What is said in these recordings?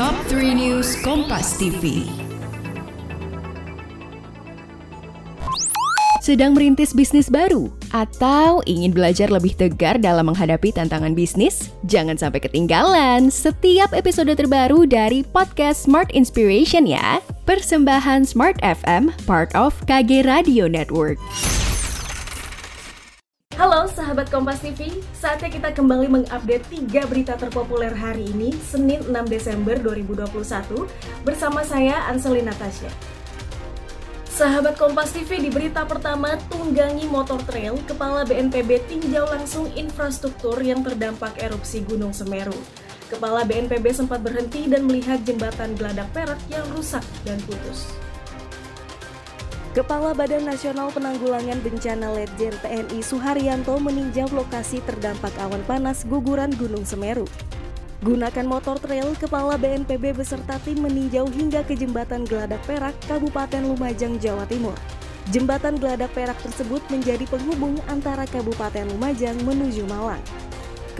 Top 3 News Kompas TV. Sedang merintis bisnis baru atau ingin belajar lebih tegar dalam menghadapi tantangan bisnis? Jangan sampai ketinggalan setiap episode terbaru dari podcast Smart Inspiration ya. Persembahan Smart FM, part of KG Radio Network. Sahabat Kompas TV, saatnya kita kembali mengupdate tiga berita terpopuler hari ini, Senin 6 Desember 2021, bersama saya Anseli Natasha. Sahabat Kompas TV di berita pertama, tunggangi motor trail, Kepala BNPB tinjau langsung infrastruktur yang terdampak erupsi Gunung Semeru. Kepala BNPB sempat berhenti dan melihat jembatan Geladak Perak yang rusak dan putus. Kepala Badan Nasional Penanggulangan Bencana Letjen TNI Suharyanto meninjau lokasi terdampak awan panas guguran Gunung Semeru. Gunakan motor trail, Kepala BNPB beserta tim meninjau hingga ke Jembatan Geladak Perak, Kabupaten Lumajang, Jawa Timur. Jembatan Geladak Perak tersebut menjadi penghubung antara Kabupaten Lumajang menuju Malang.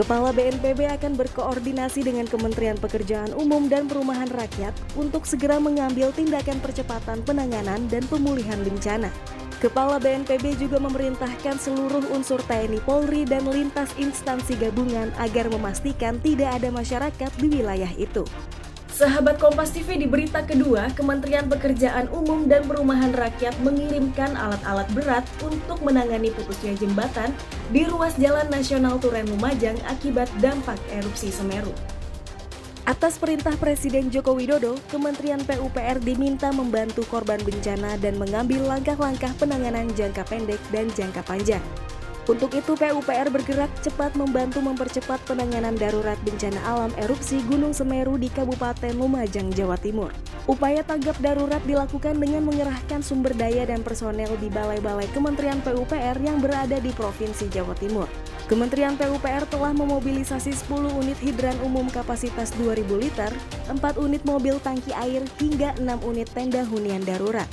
Kepala BNPB akan berkoordinasi dengan Kementerian Pekerjaan Umum dan Perumahan Rakyat untuk segera mengambil tindakan percepatan penanganan dan pemulihan bencana. Kepala BNPB juga memerintahkan seluruh unsur TNI Polri dan lintas instansi gabungan agar memastikan tidak ada masyarakat di wilayah itu. Sahabat Kompas TV di berita kedua, Kementerian Pekerjaan Umum dan Perumahan Rakyat mengirimkan alat-alat berat untuk menangani putusnya jembatan di ruas Jalan Nasional Turen Lumajang akibat dampak erupsi Semeru. Atas perintah Presiden Joko Widodo, Kementerian PUPR diminta membantu korban bencana dan mengambil langkah-langkah penanganan jangka pendek dan jangka panjang. Untuk itu PUPR bergerak cepat membantu mempercepat penanganan darurat bencana alam erupsi Gunung Semeru di Kabupaten Lumajang, Jawa Timur. Upaya tanggap darurat dilakukan dengan mengerahkan sumber daya dan personel di balai-balai Kementerian PUPR yang berada di Provinsi Jawa Timur. Kementerian PUPR telah memobilisasi 10 unit hidran umum kapasitas 2000 liter, 4 unit mobil tangki air hingga 6 unit tenda hunian darurat.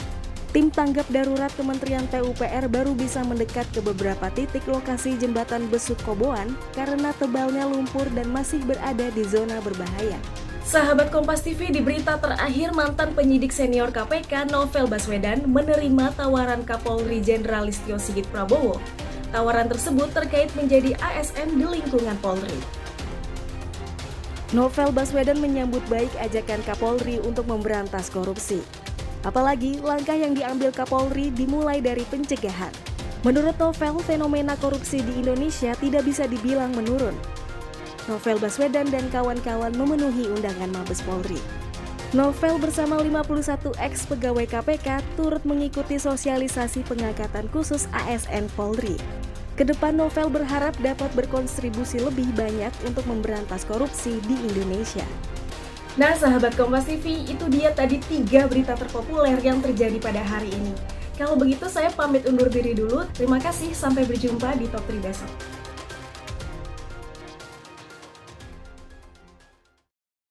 Tim tanggap darurat Kementerian PUPR baru bisa mendekat ke beberapa titik lokasi jembatan Besut Koboan karena tebalnya lumpur dan masih berada di zona berbahaya. Sahabat Kompas TV di berita terakhir mantan penyidik senior KPK Novel Baswedan menerima tawaran Kapolri Jenderal Listio Sigit Prabowo. Tawaran tersebut terkait menjadi ASN di lingkungan Polri. Novel Baswedan menyambut baik ajakan Kapolri untuk memberantas korupsi. Apalagi langkah yang diambil Kapolri dimulai dari pencegahan. Menurut Novel, fenomena korupsi di Indonesia tidak bisa dibilang menurun. Novel Baswedan dan kawan-kawan memenuhi undangan Mabes Polri. Novel bersama 51 ex pegawai KPK turut mengikuti sosialisasi pengangkatan khusus ASN Polri. Ke depan Novel berharap dapat berkontribusi lebih banyak untuk memberantas korupsi di Indonesia. Nah, sahabat Kompas TV, itu dia tadi tiga berita terpopuler yang terjadi pada hari ini. Kalau begitu, saya pamit undur diri dulu. Terima kasih, sampai berjumpa di Top 3 besok.